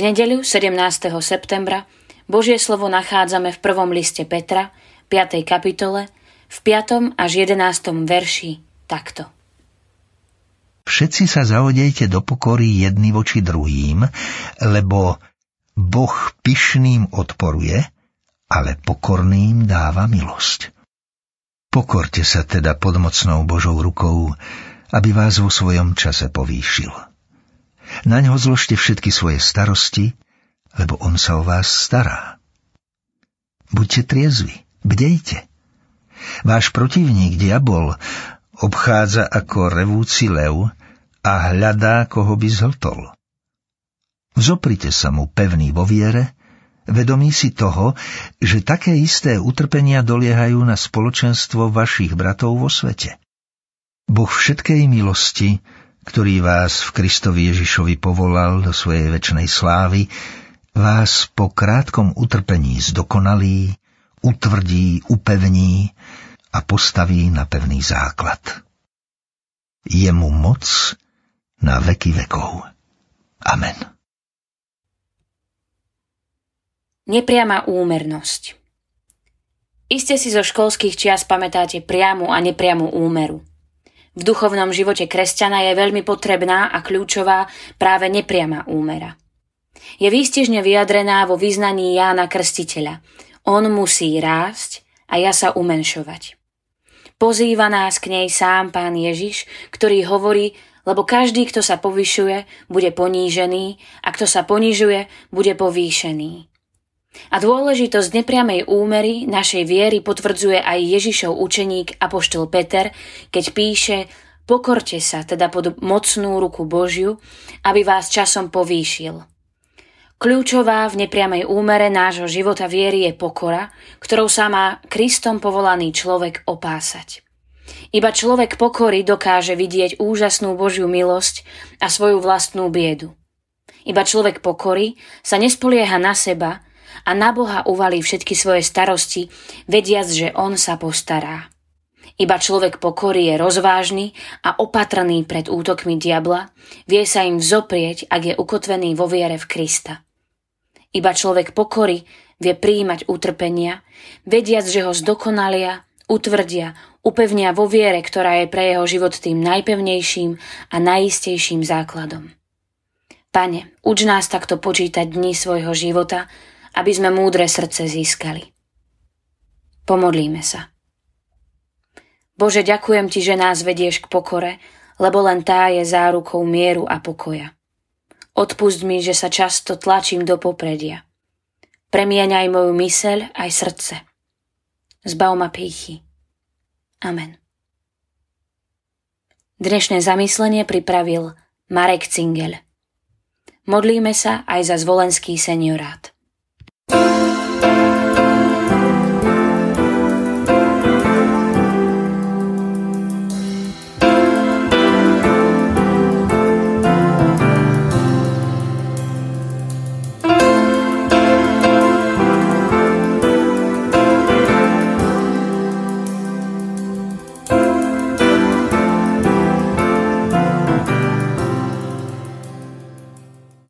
nedeľu 17. septembra Božie slovo nachádzame v prvom liste Petra, 5. kapitole, v 5. až 11. verši takto. Všetci sa zaodejte do pokory jedni voči druhým, lebo Boh pyšným odporuje, ale pokorným dáva milosť. Pokorte sa teda pod mocnou Božou rukou, aby vás vo svojom čase povýšil. Na ňo zložte všetky svoje starosti, lebo on sa o vás stará. Buďte triezvi, bdejte. Váš protivník, diabol, obchádza ako revúci lev a hľadá, koho by zhltol. Vzoprite sa mu pevný vo viere, vedomí si toho, že také isté utrpenia doliehajú na spoločenstvo vašich bratov vo svete. Boh všetkej milosti ktorý vás v Kristovi Ježišovi povolal do svojej väčšnej slávy, vás po krátkom utrpení zdokonalí, utvrdí, upevní a postaví na pevný základ. Je mu moc na veky vekov. Amen. Nepriama úmernosť Iste si zo školských čias pamätáte priamu a nepriamu úmeru – v duchovnom živote kresťana je veľmi potrebná a kľúčová práve nepriama úmera. Je výstižne vyjadrená vo význaní Jána Krstiteľa. On musí rásť a ja sa umenšovať. Pozýva nás k nej sám pán Ježiš, ktorý hovorí, lebo každý, kto sa povyšuje, bude ponížený a kto sa ponižuje, bude povýšený. A dôležitosť nepriamej úmery našej viery potvrdzuje aj Ježišov učeník Apoštol Peter, keď píše Pokorte sa teda pod mocnú ruku Božiu, aby vás časom povýšil. Kľúčová v nepriamej úmere nášho života viery je pokora, ktorou sa má Kristom povolaný človek opásať. Iba človek pokory dokáže vidieť úžasnú Božiu milosť a svoju vlastnú biedu. Iba človek pokory sa nespolieha na seba, a na Boha uvalí všetky svoje starosti, vediac, že On sa postará. Iba človek pokory je rozvážny a opatrný pred útokmi diabla, vie sa im vzoprieť, ak je ukotvený vo viere v Krista. Iba človek pokory vie prijímať utrpenia, vediac, že ho zdokonalia, utvrdia, upevnia vo viere, ktorá je pre jeho život tým najpevnejším a najistejším základom. Pane, uč nás takto počítať dni svojho života, aby sme múdre srdce získali. Pomodlíme sa. Bože, ďakujem Ti, že nás vedieš k pokore, lebo len tá je zárukou mieru a pokoja. Odpust mi, že sa často tlačím do popredia. Premieňaj moju myseľ aj srdce. Zbav ma pýchy. Amen. Dnešné zamyslenie pripravil Marek Cingel. Modlíme sa aj za zvolenský seniorát.